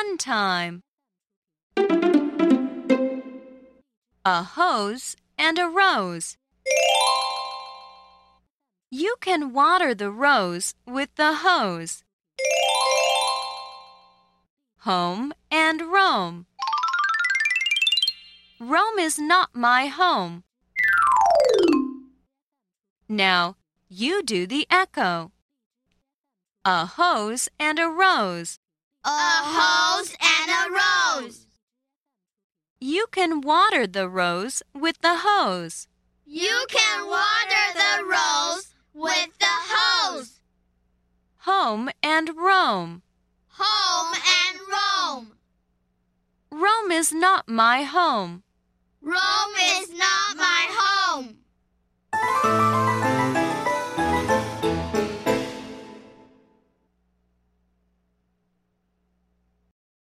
fun time. A hose and a rose. You can water the rose with the hose. Home and Rome. Rome is not my home. Now, you do the echo. A hose and a rose. A hose and a rose. You can water the rose with the hose. You can water the rose with the hose. Home and Rome. Home and Rome. Rome is not my home. Rome